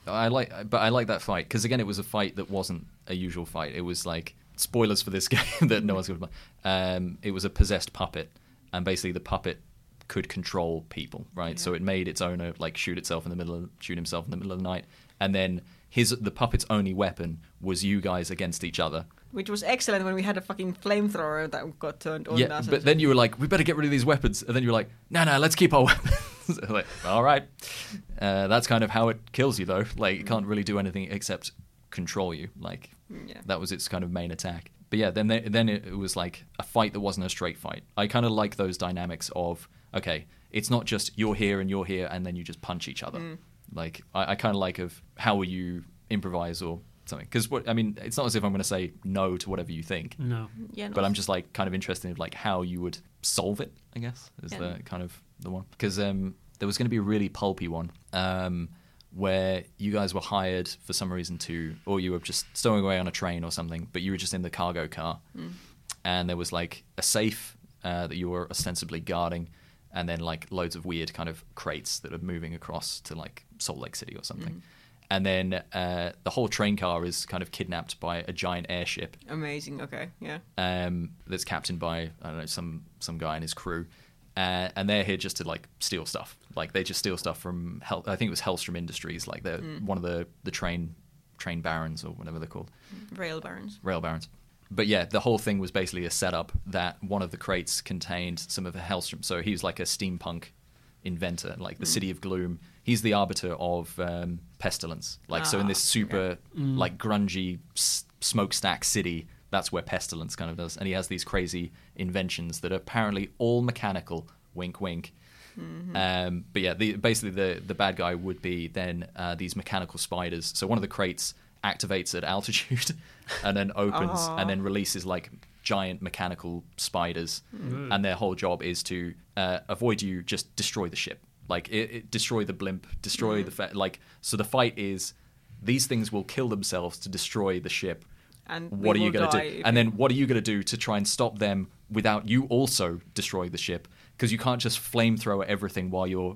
I like, but I like that fight because again, it was a fight that wasn't a usual fight. It was like spoilers for this game that no one's going to. Um, it was a possessed puppet, and basically the puppet could control people, right? So it made its owner like shoot itself in the middle, of, shoot himself in the middle of the night, and then his the puppet's only weapon was you guys against each other. Which was excellent when we had a fucking flamethrower that got turned on. yeah, but then you were like, we better get rid of these weapons, and then you were like, no, no, let's keep our weapons. like, all right, uh, that's kind of how it kills you, though. Like, it can't really do anything except control you. Like, Yeah. that was its kind of main attack. But yeah, then they, then it, it was like a fight that wasn't a straight fight. I kind of like those dynamics of okay, it's not just you're here and you're here, and then you just punch each other. Mm. Like, I, I kind of like of how will you improvise or something because what I mean, it's not as if I'm going to say no to whatever you think No. yeah, no. but I'm just like kind of interested in like how you would solve it. I guess is Yeah. the kind of the one because um, there was going to be a really pulpy one um, where you guys were hired for some reason to, or you were just stowing away on a train or something, but you were just in the cargo car, and there was like a safe uh, that you were ostensibly guarding. And then like loads of weird kind of crates that are moving across to like Salt Lake City or something. And then uh, the whole train car is kind of kidnapped by a giant airship Amazing. Okay. Yeah. um, that's captained by I don't know some some guy and his crew, uh, and they're here just to like steal stuff. Like they just steal stuff from Hel- I think it was Hellstromme Industries, like they're one of the the train train barons or whatever they're called, Rail barons. rail barons. But yeah, the whole thing was basically a setup that one of the crates contained some of the Hellstromme. So he's like a steampunk inventor, like the City of Gloom. He's the arbiter of um, pestilence. Like so, in this Ah, super like grungy s- smokestack city, that's where pestilence kind of does. And he has these crazy inventions that are apparently all mechanical. Wink, wink. Um, but yeah, the, basically the the bad guy would be then uh, these mechanical spiders. So one of the crates activates at altitude and then opens Aw. and then releases like giant mechanical spiders, Mm. and their whole job is to uh, avoid you, just destroy the ship, like it, it destroy the blimp, destroy the fa- like. So the fight is these things will kill themselves to destroy the ship. And What we are you going to do? And then what are you going to do to try and stop them without you also destroy the ship? Because you can't just flamethrower everything while you're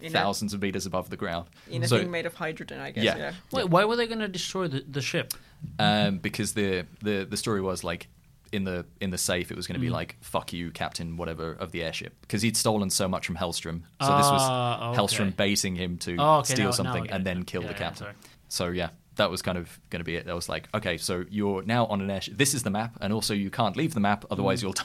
In a- thousands of meters above the ground. in a So- thing made of hydrogen, I guess. Yeah. Yeah. Wait, why were they going to destroy the, the ship? um, because the, the the story was like in the in the safe it was going to be Mm. like fuck you captain whatever of the airship because he'd stolen so much from Hellstromme so this was Ah, okay. Hellstromme baiting him to Oh, okay, steal now- now something get and then kill Yeah, the captain sorry. so yeah that was kind of going to be it that was like okay so you're now on an airship this is the map and also you can't leave the map otherwise Mm. you'll die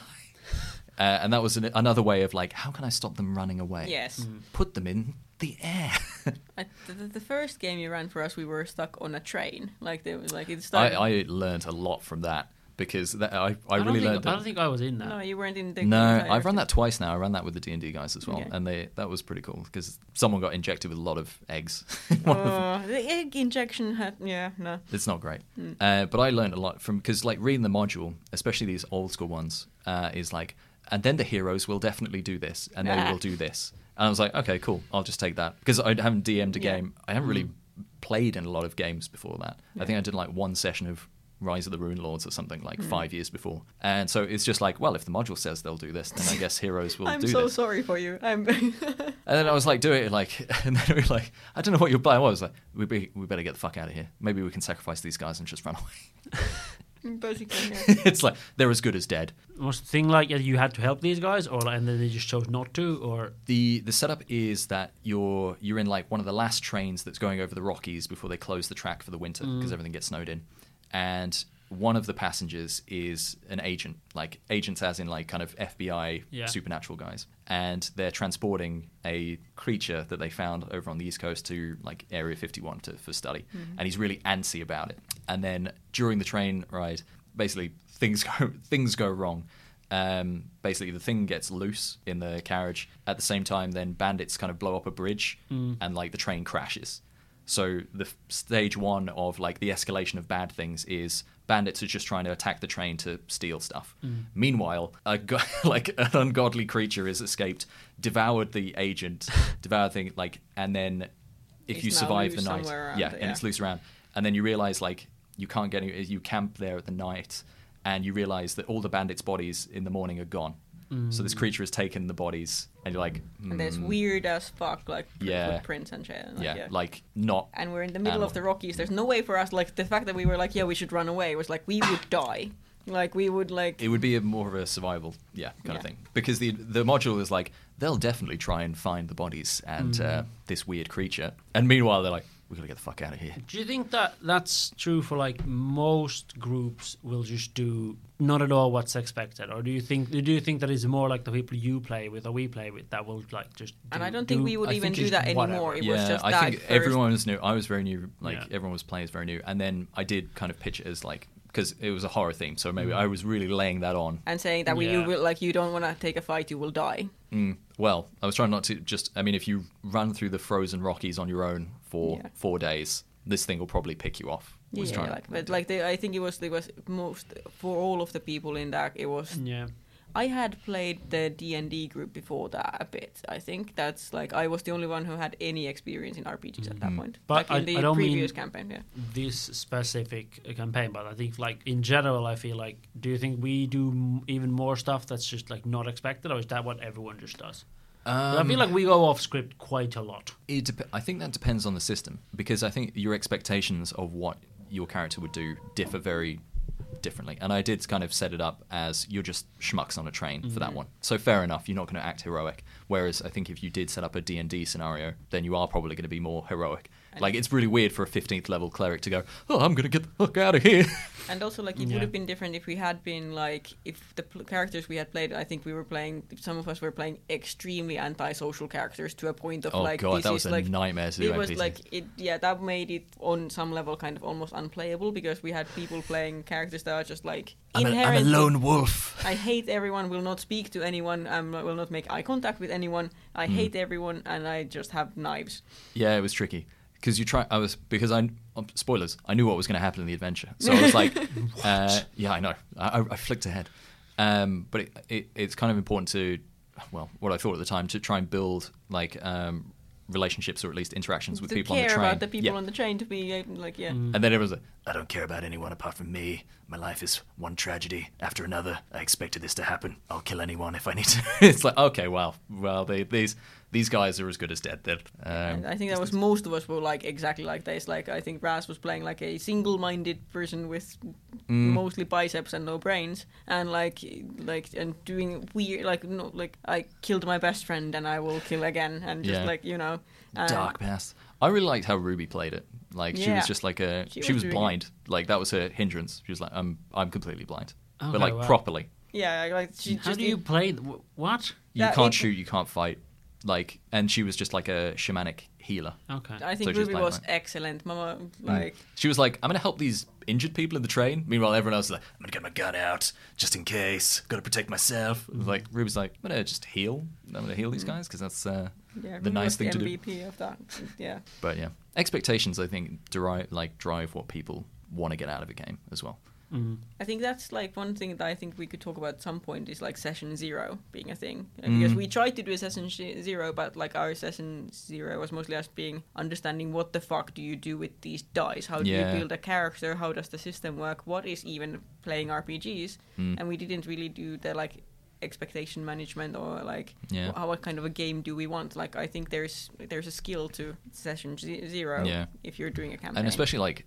uh, and that was an, another way of like how can I stop them running away Yes. put them in the air At the, the, the first game you ran for us, we were stuck on a train. Like there was like it I, started. I learned a lot from that because that, I, I, don't really think, learned I don't think I was in that. no, you weren't in the. No, I've run thing. that twice now. I ran that with the D and D guys as well, Okay. and they that was pretty cool because someone got injected with a lot of eggs. One of. Oh, the egg injection had. Yeah, no. It's not great, Hmm. uh, but I learned a lot from because like reading the module, especially these old school ones, uh, is like, and then the heroes will definitely do this, and they Ah. will do this, and I was like, okay, cool, I'll just take that because I haven't DM'd a Yeah. game. I haven't really played in a lot of games before that. I think I did like one session of Rise of the Runelords or something like hmm. five years before, and so it's just like, well, if the module says they'll do this, then I guess heroes will do. I'm do so this. sorry for you. I'm. And then I was like, do it like, and then we were like, I don't know what your plan was. Like, we be, we better get the fuck out of here. Maybe we can sacrifice these guys and just run away. Basically, yeah. it's like they're as good as dead. Was the thing like you had to help these guys, or and then they just chose not to, or the The setup is that you're you're in like one of the last trains that's going over the Rockies before they close the track for the winter because mm. everything gets snowed in, and one of the passengers is an agent, like agents as in like kind of FBI Yeah. supernatural guys, and they're transporting a creature that they found over on the east coast to like Area 51 to for study, and he's really antsy about it. And then during the train ride, basically things go things go wrong. Um, basically, the thing gets loose in the carriage. At the same time, then bandits kind of blow up a bridge, and like the train crashes. So the f- stage one of like the escalation of bad things is bandits are just trying to attack the train to steal stuff. Mm. Meanwhile, a go- like an ungodly creature has escaped, devoured the agent, devoured thing like, and then if you survive the night, somewhere around, yeah, and it's loose around, and then you realize like you can't get any, you camp there at the night, and you realize that all the bandits' bodies in the morning are gone. So this creature has taken the bodies, and you're like, And there's "Hmm, weird as fuck like Yeah. footprints and shit. and, Like, yeah, yeah. like not and we're in the middle of the Rockies. There's no way for us. Like the fact that we were like, yeah, we should run away was like we would die. Like we would like. it would be a more of a survival, yeah, kind of thing. Because the the module is like they'll definitely try and find the bodies and Mm. uh, this weird creature, and meanwhile they're like, we gotta get the fuck out of here. Do you think that that's true for like most groups will just do not at all what's expected, or do you think do you think that it's more like the people you play with or we play with that will like just? and I don't think do- we would I even do just that anymore. whatever. It yeah, was just I that think first- everyone was new. I was very new. Like Yeah. everyone was playing as very new, and then I did kind of pitch it as like because it was a horror theme, so maybe Mm. I was really laying that on. and saying that we you will like you don't want to take a fight, you will die. Mm, well, I was trying not to just. I mean, if you run through the frozen Rockies on your own for Yeah. four days, this thing will probably pick you off. Yeah, trying like but like they, I think it was it was most for all of the people in that it was Yeah, I had played the D and D group before that a bit. I think that's like I was the only one who had any experience in RPGs at that Mhm. point. But like in I- the I don't previous mean- campaign, yeah. this specific uh, campaign, but I think like in general, I feel like. Do you think we do m- even more stuff that's just like not expected, or is that what everyone just does? 'Cause I Um, feel like we go off script quite a lot. It dep- I think that depends on the system because I think your expectations of what your character would do differ very differently. And I did kind of set it up as you're just schmucks on a train for that one. So fair enough, you're not going to act heroic. Whereas I think if you did set up a D&D scenario, then you are probably going to be more heroic. Like it's really weird for a 15th level cleric to go, "Oh, I'm going to get the fuck out of here." And also, like, it Yeah. would have been different if we had been like, if the pl- characters we had played, I think we were playing. Some of us were playing extremely antisocial characters to a point of oh like, god, this that is was a like. nightmare to do It was NPC. like it, yeah. That made it on some level kind of almost unplayable because we had people playing characters that are just like I'm, a, I'm a lone wolf. I hate everyone. Will not speak to anyone. Um, will not make eye contact with anyone. I Hmm. hate everyone, and I just have knives. Yeah, it was tricky because you try. I was because I um, spoilers. I knew what was going to happen in the adventure, so I was like, uh, yeah, I know. I, I, I flicked ahead, um, but it, it, it's kind of important to, well, what I thought at the time to try and build like um, relationships or at least interactions with to people on the train. about the people Yeah. on the train to be like yeah. Mm. And then everyone's like, I don't care about anyone apart from me. My life is one tragedy after another. I expected this to happen. I'll kill anyone if I need to. it's like, okay, well, well, they, these these guys are as good as dead then. Um, I think that was most of us were like exactly like this. Like I think Raz was playing like a single-minded person with Mm. mostly biceps and no brains, and like like and doing weird like no like I killed my best friend and I will kill again and just Yeah. like you know uh, dark past. I really liked how Ruby played it. Like she was just like a She she, was was, doing blind. Like that was her hindrance. She was like, I'm I'm completely blind, Okay, but like wow. properly. Yeah, like she How just do you play? What? You Yeah, can't it- shoot, you can't fight. Like, and she was just like a shamanic healer. Okay. I think So she's Ruby playing was right. excellent. Mama, Mm. like She was like, I'm gonna help these injured people in the train. Meanwhile, everyone else is like, I'm gonna get my gun out just in case. Gotta protect myself. Like Ruby's like, I'm gonna just heal. I'm gonna heal these guys because that's. Uh, yeah, The Ruby nice was thing the to do. MVP of that. Yeah. but yeah, expectations I think derive like drive what people want to get out of a game as well. Mm. I think that's like one thing that I think we could talk about at some point is like session zero being a thing because Mm. we tried to do a session sh- zero, but like our session zero was mostly us being understanding what the fuck do you do with these dice? How do Yeah. you build a character? How does the system work? What is even playing RPGs? Mm. And we didn't really do the like expectation management or like Yeah. how what kind of a game do we want? Like I think there's there's a skill to session z- zero Yeah. if you're doing a campaign. and especially like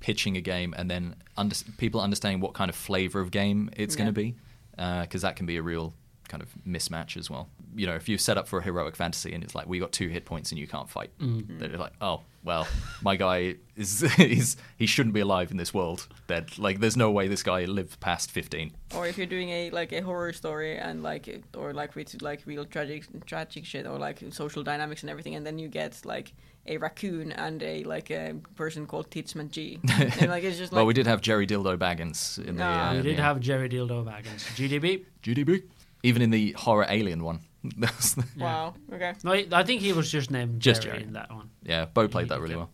pitching a game and then under- people understanding what kind of flavor of game it's going to be uh, because that can be a real kind of mismatch as well you know if you set up for a heroic fantasy and it's like we got two hit points and you can't fight Mm. they're like oh well my guy is is he shouldn't be alive in this world dead like there's no way this guy lived past 15 or if you're doing a like a horror story and like it- or like with like real tragic tragic shit or like social dynamics and everything and then you get like a raccoon and a like a person called Titsman G and like it's just like well we did have jerry dildo baggins in the No. uh, we did the- have Jerry Dildo Baggins. GDB. gdb even in the horror alien one That's the- wow okay No, I I think he was just named Just Jerry, Jerry. in that one. Yeah, Bo played that Okay. really well.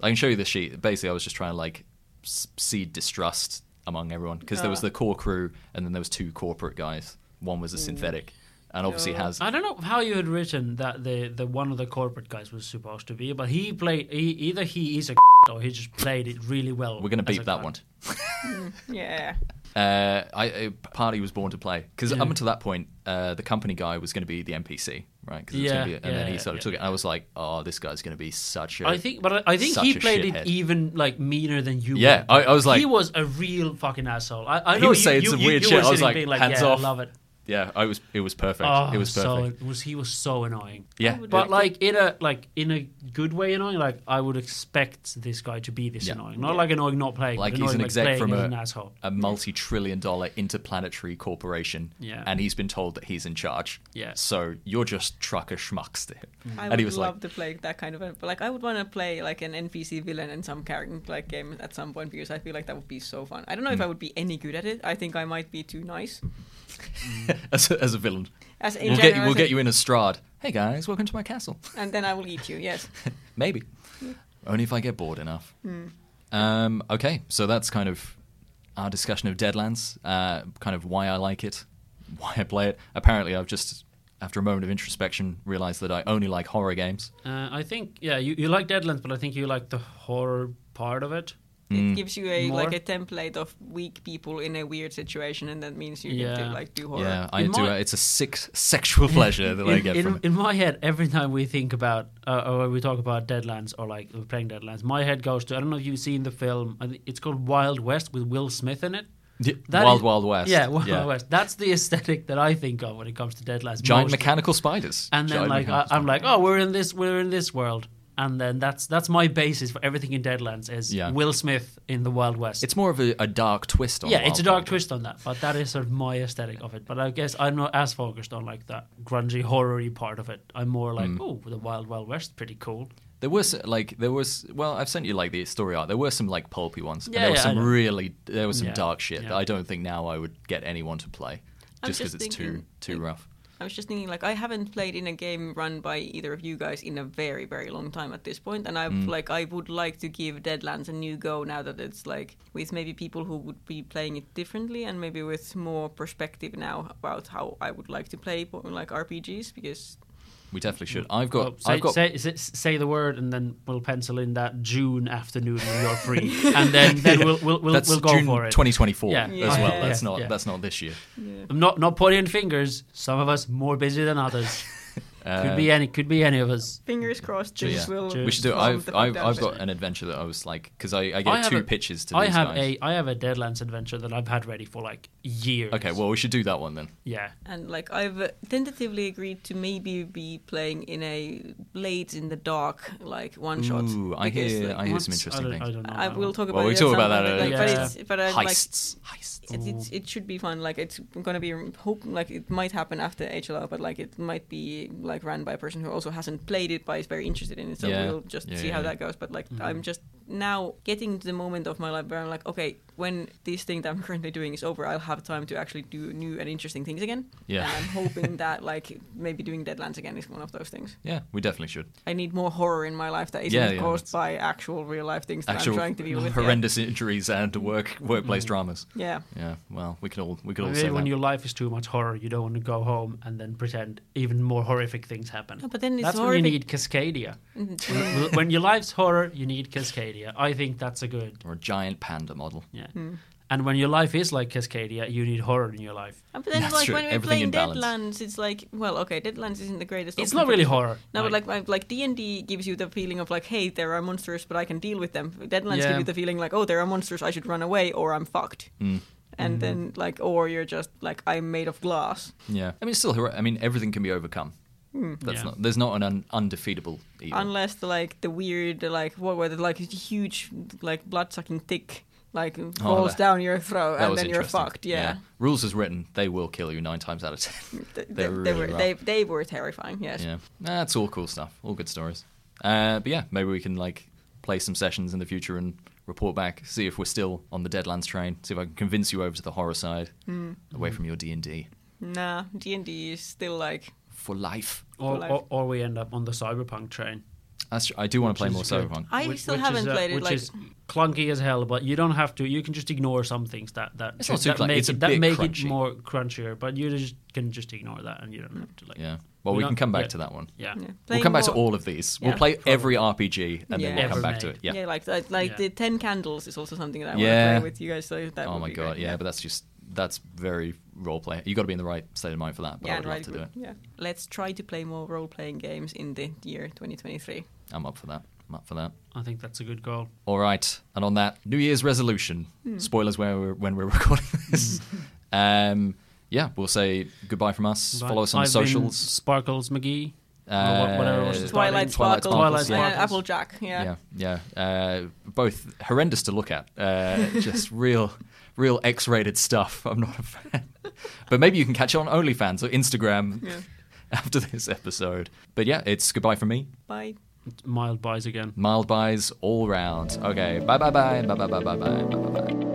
I can show you the sheet. Basically, I was just trying to like seed distrust among everyone because there was Ah. the core crew and then there was two corporate guys. One was a synthetic, and obviously No. has I don't know how you had written that the, the one of the corporate guys was supposed to be, but he played. He, either he is a or he just played it really well. We're gonna as beep that one. Yeah. Uh, I, a party was born to play because Yeah. up until that point, uh, the company guy was going to be the NPC, right? 'Cause it was Yeah, gonna be, and yeah, then he sort of yeah. took it. And I was like, oh, this guy's going to be such a. I think, but I, I think he a played it even like meaner than you. Yeah, were. I- I was like- he was a real fucking asshole. I, I He know was you, saying you, some you- weird you shit. were I was like, like, hands yeah, off. I love it. Yeah, I was. It was perfect. Oh, it was perfect. it was he was so annoying. yeah, But Yeah. like in a like in a good way annoying. Like I would expect this guy to be this Yeah. annoying, not Yeah. like annoying not playing, Like but he's an like exec playing from a- an asshole. a multi-trillion-dollar interplanetary corporation, Yeah. and he's been told that he's in charge. Yeah. So you're just trucker schmucks to him. I And would he was love like, to play that kind of a, but like I would want to play like an NPC villain in some character like game at some point because I feel like that would be so fun. I don't know Hmm. if I would be any good at it. I think I might be too nice. as, a, as a villain, As in we'll general, get you. We'll get you in a Strahd. Hey guys, welcome to my castle. and then I will eat you. Yes. Maybe. Only if I get bored enough. Um, okay, so that's kind of our discussion of Deadlands, uh, kind of why I like it, why I play it. Apparently, I've just, after a moment of introspection, realized that I only like horror games. Uh, I think yeah, you, you like Deadlands, but I think you like the horror part of it. Mm. It gives you a More? like a template of weak people in a weird situation, and that means you get to like do horror. Yeah, I In do. my- It's a sick sexual pleasure that I in, get in, from it. in my head, every time we think about uh, or we talk about Deadlands or like we're playing Deadlands, my head goes to I don't know if you've seen the film. It's called Wild West with Will Smith in it. Yeah, That Wild is- Wild West. Yeah, Wild West. That's the aesthetic that I think of when it comes to Deadlands. Giant mostly. mechanical spiders. and then Giant like I, I'm like, oh, we're in this, we're in this world, and then that's that's my basis for everything in Deadlands is Yeah. Will Smith in the Wild West. It's more of a, a dark twist on yeah, Wild it's a dark Wild twist on that, but that is sort of my aesthetic of it. But I guess I'm not as focused on like that grungy horror-y part of it. I'm more like, Mm. oh, the Wild Wild West, pretty cool. There was like there was well I've sent you like the story art. There were some like pulpy ones. and Yeah, there was yeah, I some really there was some Yeah, dark shit that. I don't think now I would get anyone to play just because it's too too rough. I was just thinking, like, I haven't played in a game run by either of you guys in a very, very long time at this point, and I Mm. like, I would like to give Deadlands a new go now that it's like with maybe people who would be playing it differently and maybe with more perspective now about how I would like to play like RPGs because We definitely should. Mm. I've got Well, say, I've got say, say, say the word, and then we'll pencil in that June afternoon when you're free, and then then we'll we'll we'll, that's we'll go June for it. 2024 Yeah. as well. Yeah. That's not Yeah. that's not this year. yeah. I'm not not pointing fingers. Some of us more busy than others. Uh, could be any could be any of us. fingers crossed. So, yeah. will We we should do. it. I've I've, I've got an adventure that I was like because I, I I gave have two a- pitches to I these have guys. a I have a Deadlands adventure that I've had ready for like years. Okay, well we should do that one then. yeah, And like I've uh, tentatively agreed to maybe be playing in a Blades in the Dark like one shot. Ooh, I because, hear like, I hear some interesting I don't, things. I don't know. I will one. talk about Well, we it. talk about that, but, like, uh, but yeah. it's but I, like Heists, heists. it, it should be fun. Like it's gonna be hope like it might happen after HLO, but like it might be like run by a person who also hasn't played it but is very interested in it. So Yeah. we'll just Yeah, see yeah, how that goes. But like Mhm. I'm just now getting to the moment of my life where I'm like, okay, when this thing that I'm currently doing is over, I'll have time to actually do new and interesting things again. Yeah, And I'm hoping that like maybe doing Deadlands again is one of those things. yeah, we definitely should. I need more horror in my life that isn't Yeah, yeah, caused by actual real life things that Actual I'm trying to deal with. yeah. horrendous injuries and work workplace Mm. dramas. Yeah. Yeah, well, we could all we could all Maybe say when that. your life is too much horror, you don't want to go home and then pretend even more horrific things happen. No, but then it's That's when you need Cascadia. Mm. when your life's horror, you need Cascadia. I think that's a good. or a giant panda model. Yeah. Mm. And when your life is like Cascadia, you need horror in your life. Uh, But then, That's like true. when we're Everything in playing. Deadlands, it's like, well, okay, Deadlands isn't the greatest. It's not really horror. No, but like like like D and D gives you the feeling of like, hey, there are monsters, but I can deal with them. Deadlands Yeah. give you the feeling like, oh, there are monsters, I should run away, or I'm fucked. Mm. And Mhm. then like, or you're just like, I'm made of glass. Yeah, I mean, it's still, hero- I mean, everything can be overcome. Hmm. That's Yeah. not. There's not an un- undefeatable evil. Unless the like the weird like what were the like huge like blood sucking tick like falls that- down your throat and then you're fucked. Yeah. Rules as written, they will kill you nine times out of ten. Th- They're they, they were rough. they, they were terrifying. Yes. yeah, that's all cool stuff. All good stories. Uh, but yeah, maybe we can like play some sessions in the future and report back, see if we're still on the Deadlands train, see if I can convince you over to the horror side, Hmm. away from your D and D Nah, D and D is still like for life. Or, life. or, or we end up on the cyberpunk train. That's true. I do want to play more good. Cyberpunk. I Which- still which haven't is, uh, played it. Which Like, is clunky as hell, but you don't have to. You can just ignore some things that that It's not that too clunky, make it's a it, that make crunchy. it more crunchier. But you just can just ignore that, and you don't have to like. Yeah. Well, We we don't- can come back yeah. to that one. Yeah. yeah. We'll come back to all of these. We'll Yeah. play every RPG and then we'll come Ever back to it. Yeah. Yeah, like like, like Yeah. the Ten Candles is also something that I Yeah. want to play with you guys. So that oh would my be god, great. yeah, but that's just that's very role play. You got to be in the right state of mind for that. But yeah, I would love right. to do it. Yeah, let's try to play more role-playing games in the year 2023. I'm up for that. I'm up for that. I think that's a good goal. All right, and on that New Year's resolution. Hmm. Spoilers where we're, when we're recording this. um, yeah, we'll say goodbye from us. Bye. Follow us on I've the been socials. Sparkles McGee. Uh, whatever was the Twilight Twilight Sparkle, Sparkles, Twilight and Sparkles. Applejack. Yeah. yeah, yeah. Uh, both horrendous to look at. Uh, just real, real X-rated stuff. I'm not a fan. but maybe you can catch it on OnlyFans or Instagram yeah. after this episode. But yeah, it's goodbye from me. Bye. Mild buys again. Mild buys all round. Okay. Bye bye bye. Bye bye bye bye bye bye bye.